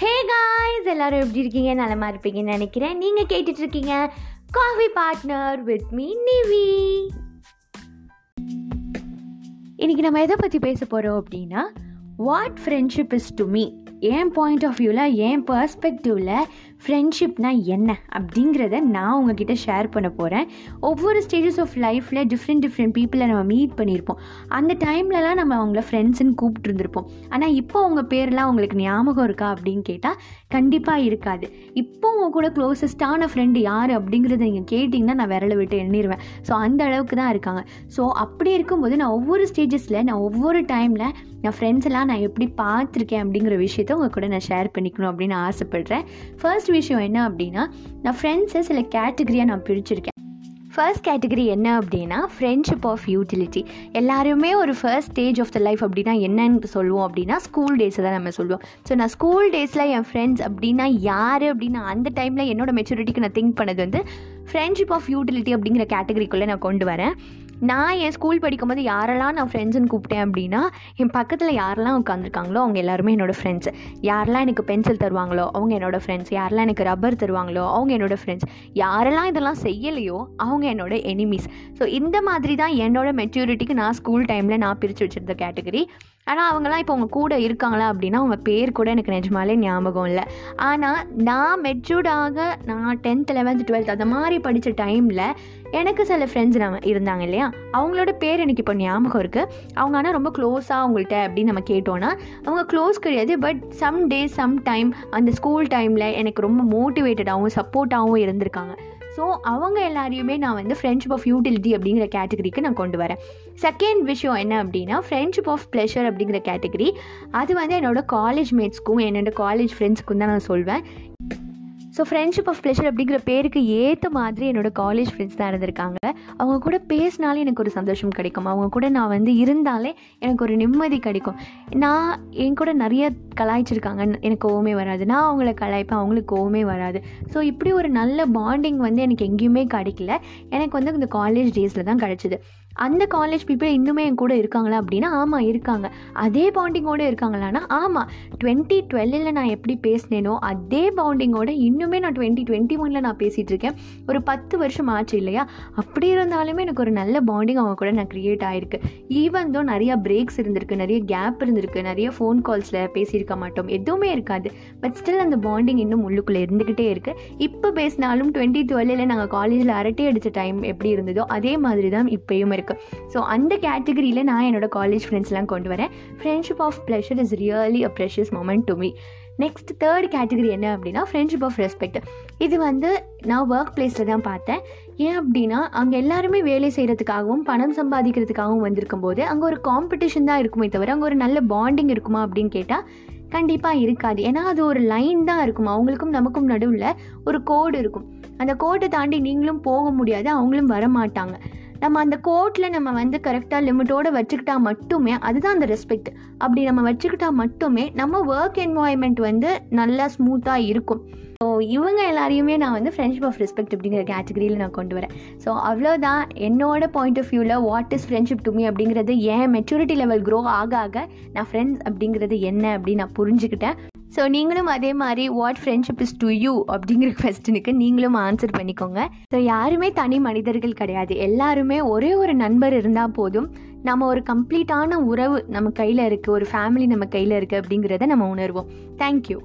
Hey guys எல்லாரும் எப்படி இருக்கீங்க? நலமா இருப்பீங்கன்னு நினைக்கிறேன். நீங்கள் கேட்டுட்டு இருக்கீங்க coffee partner with me Nivi இன்னைக்கு நம்ம எதை பற்றி பேச போகிறோம் அப்படின்னா what friendship is to me N point of வியூவில் என் பர்ஸ்பெக்டிவில் ஃப்ரெண்ட்ஷிப்னா என்ன அப்படிங்கிறத நான் உங்ககிட்ட ஷேர் பண்ண போகிறேன் ஒவ்வொரு ஸ்டேஜஸ் ஆஃப் லைஃப்பில் டிஃப்ரெண்ட் டிஃப்ரெண்ட் பீப்புளை நம்ம மீட் பண்ணியிருப்போம் அந்த டைம்லலாம் நம்ம அவங்கள ஃப்ரெண்ட்ஸுன்னு கூப்பிட்டு இருந்திருப்போம். ஆனால் இப்போ உங்கள் பேர்லாம் உங்களுக்கு ஞாபகம் இருக்கா அப்படின்னு கேட்டால் கண்டிப்பாக இருக்காது. இப்போ உங்கள் கூட க்ளோசஸ்டான ஃப்ரெண்டு யார் அப்படிங்கிறத நீங்கள் கேட்டிங்கன்னா நான் விரலை விட்டு எண்ணிடுவேன் ஸோ அந்த அளவுக்கு தான் இருக்காங்க. ஸோ அப்படி இருக்கும்போது நான் ஒவ்வொரு ஸ்டேஜஸில் நான் ஒவ்வொரு டைமில் நான் ஃப்ரெண்ட்ஸ் எல்லாம் நான் எப்படி பார்த்துருக்கேன் அப்படிங்கிற விஷயத்த உங்கள் கூட நான் ஷேர் பண்ணிக்கணும் அப்படின்னு ஆசைப்பட்றேன். ஃபர்ஸ்ட் விஷயம் என்ன அப்படின்னா நான் ஃப்ரெண்ட்ஸை சில கேட்டகரியாக நான் பிரிச்சிருக்கேன். ஃபர்ஸ்ட் கேட்டகரி என்ன அப்படின்னா ஃப்ரெண்ட்ஷிப் ஆஃப் யூட்டிலிட்டி எல்லாருமே ஒரு first stage of the life அப்படின்னா என்னன்னு சொல்லுவோம் அப்படின்னா ஸ்கூல் டேஸை தான் நம்ம சொல்லுவோம். ஸோ நான் ஸ்கூல் டேஸில் என் ஃப்ரெண்ட்ஸ் அப்படின்னா யார் அப்படின்னா அந்த டைமில் என்னோட மெச்சூரிட்டிக்கு நான் திங்க் பண்ணது வந்து ஃப்ரெண்ட்ஷிப் ஆஃப் யூட்டிலிட்டி அப்படிங்கிற கேட்டகரிக்குள்ளே நான் கொண்டு வரேன். நான் என் ஸ்கூல் படிக்கும்போது யாரெல்லாம் நான் ஃப்ரெண்ட்ஸ்னு கூப்பிட்டேன் அப்படின்னா என் பக்கத்தில் யாரெல்லாம் உட்காந்துருக்காங்களோ அவங்க எல்லாருமே என்னோடய ஃப்ரெண்ட்ஸ் யாரெல்லாம் எனக்கு பென்சில் தருவாங்களோ அவங்க என்னோடய ஃப்ரெண்ட்ஸ் யாரெல்லாம் எனக்கு ரப்பர் தருவாங்களோ அவங்க என்னோடய ஃப்ரெண்ட்ஸ் யாரெல்லாம் இதெல்லாம் செய்யலையோ அவங்க என்னோட எனிமீஸ் ஸோ இந்த மாதிரி தான் என்னோட மெச்சூரிட்டிக்கு நான் ஸ்கூல் டைமில் நான் பிரித்து வச்சுருந்த கேட்டகரி ஆனால் அவங்களாம் இப்போ அவங்க கூட இருக்காங்களா அப்படின்னா அவங்க பேர் கூட எனக்கு நிஜமாலே ஞாபகம் இல்லை. ஆனால் நான் மெச்சூர்டாக நான் டென்த் லெவன்த் டுவெல்த் அந்த மாதிரி படித்த டைமில் எனக்கு சில ஃப்ரெண்ட்ஸ் நம்ம இருந்தாங்க இல்லையா? அவங்களோட பேர் எனக்கு இப்போ ஞாபகம் இருக்குது அவங்க ஆனால் ரொம்ப க்ளோஸாக அவங்கள்ட்ட அப்படின்னு நம்ம கேட்டோன்னா அவங்க க்ளோஸ் கிடையாது. But some day some time அந்த ஸ்கூல் டைமில் எனக்கு ரொம்ப மோட்டிவேட்டடாகவும் சப்போர்ட்டாகவும் இருந்திருக்காங்க. ஸோ அவங்க எல்லாரையுமே நான் வந்து ஃப்ரெண்ட்ஷிப் ஆஃப் யூட்டிலிட்டி அப்படிங்கிற கேட்டகரிக்கு நான் கொண்டு வரேன். செகண்ட் விஷயம் என்ன அப்படின்னா ஃப்ரெண்ட்ஷிப் ஆஃப் ப்ளஷர் அப்படிங்கிற கேட்டகரி அது வந்து என்னோடய காலேஜ் மேட்ஸ்க்கும் என்னோட காலேஜ் ஃப்ரெண்ட்ஸ்க்கும் தான் நான் சொல்வேன். ஸோ ஃப்ரெண்ட்ஷிப் ஆஃப் ப்ளஷர் அப்படிங்கிற பேருக்கு ஏற்ற மாதிரி என்னோடய காலேஜ் ஃப்ரெண்ட்ஸ் தான் இருந்திருக்காங்க. அவங்க கூட பேசினாலே எனக்கு ஒரு சந்தோஷம் கிடைக்கும். அவங்க கூட நான் வந்து இருந்தாலே எனக்கு ஒரு நிம்மதி கிடைக்கும். நான் என் கூட நிறைய கலாய்ச்சிருக்காங்க. எனக்கு கோவமே வராது. நான் அவங்கள கலாய்ப்பேன் அவங்களுக்கு கோவமே வராது. ஸோ இப்படி ஒரு நல்ல பாண்டிங் வந்து எனக்கு எங்கேயுமே கிடைக்கல. எனக்கு வந்து இந்த காலேஜ் டேஸில் தான் கிடச்சிது. அந்த காலேஜ் பீப்புள் இன்னுமே என் கூட இருக்காங்களா அப்படின்னா ஆமாம் இருக்காங்க. அதே பாண்டிங்கோடு இருக்காங்களான்னா ஆமாம் டுவெண்ட்டி டுவெல்லில் நான் எப்படி பேசினேனோ அதே பாண்டிங்கோடு இன்னுமே நான் டுவெண்ட்டி டுவெண்ட்டி ஒனில் நான் பேசிகிட்டு இருக்கேன். ஒரு பத்து வருஷம் ஆச்சு இல்லையா? அப்படி இருந்தாலுமே எனக்கு ஒரு நல்ல பாண்டிங் அவங்க கூட நான் க்ரியேட் ஆகிருக்கு ஈவன் தோ நிறையா பிரேக்ஸ் இருந்திருக்கு நிறைய கேப் இருந்திருக்கு நிறைய ஃபோன் கால்ஸில் பேசியிருக்க மாட்டோம் எதுவுமே இருக்காது. பட் ஸ்டில் அந்த பாண்டிங் இன்னும் உள்ளுக்குள்ளே இருந்துக்கிட்டே இருக்குது இப்போ பேசினாலும் டுவெண்ட்டி டுவெல்லில் நாங்கள் காலேஜில் அரட்டை அடித்த டைம் எப்படி இருந்ததோ அதே மாதிரி தான் இப்போயும் இருக்குது ஸோ அந்த கேட்டகரியில் நான் என்னோடய காலேஜ் ஃப்ரெண்ட்ஸ்லாம் கொண்டு வரேன். Friendship of pleasure is really a precious moment to me next third category என்ன அப்படின்னா ஃப்ரெண்ட்ஷிப் ஆஃப் ரெஸ்பெக்ட் இது வந்து நான் ஒர்க் பிளேஸில் தான் பார்த்தேன். ஏன் அப்படின்னா அங்கே எல்லாருமே வேலை செய்கிறதுக்காகவும் பணம் சம்பாதிக்கிறதுக்காகவும் வந்திருக்கும் போது அங்கே ஒரு காம்படிஷன் தான் இருக்குமே தவிர அங்கே ஒரு நல்ல பாண்டிங் இருக்குமா அப்படின்னு கேட்டால் கண்டிப்பாக இருக்காது. ஏன்னா அது ஒரு லைன் தான் இருக்கும். அவங்களுக்கும் நமக்கும் நடுவில் ஒரு கோடு இருக்கும். அந்த கோட்டை தாண்டி நீங்களும் போக முடியாது அவங்களும் வர மாட்டாங்க நம்ம அந்த கோட்டில் நம்ம வந்து கரெக்டாக லிமிட்டோடு வச்சுக்கிட்டா மட்டுமே அதுதான் அந்த ரெஸ்பெக்ட் அப்படி நம்ம வச்சுக்கிட்டா மட்டுமே நம்ம ஒர்க் என்வாயன்மெண்ட் வந்து நல்லா ஸ்மூத்தாக இருக்கும். ஸோ இவங்க எல்லாரையுமே நான் வந்து ஃப்ரெண்ட்ஷிப் ஆஃப் ரெஸ்பெக்ட் அப்படிங்கிற கேட்டகரியில் நான் கொண்டு வரேன். ஸோ அவ்வளோதான் என்னோட பாயிண்ட் ஆஃப் வியூவில் what is friendship to me அப்படிங்கிறது ஏன் மெச்சூரிட்டி லெவல் க்ரோ ஆக ஆக நான் ஃப்ரெண்ட்ஸ் அப்படிங்கிறது என்ன அப்படின்னு நான் புரிஞ்சுக்கிட்டேன். ஸோ நீங்களும் அதே மாதிரி what friendship is to you அப்படிங்கிற கொஸ்டினுக்கு நீங்களும் ஆன்சர் பண்ணிக்கோங்க. ஸோ யாருமே தனி மனிதர்கள் கிடையாது. எல்லாருமே ஒரே ஒரு நண்பர் இருந்தால் போதும். நம்ம ஒரு கம்ப்ளீட்டான உறவு நம்ம கையில் இருக்குது ஒரு ஃபேமிலி நம்ம கையில் இருக்குது அப்படிங்கிறத நம்ம உணர்வோம். தேங்க்யூ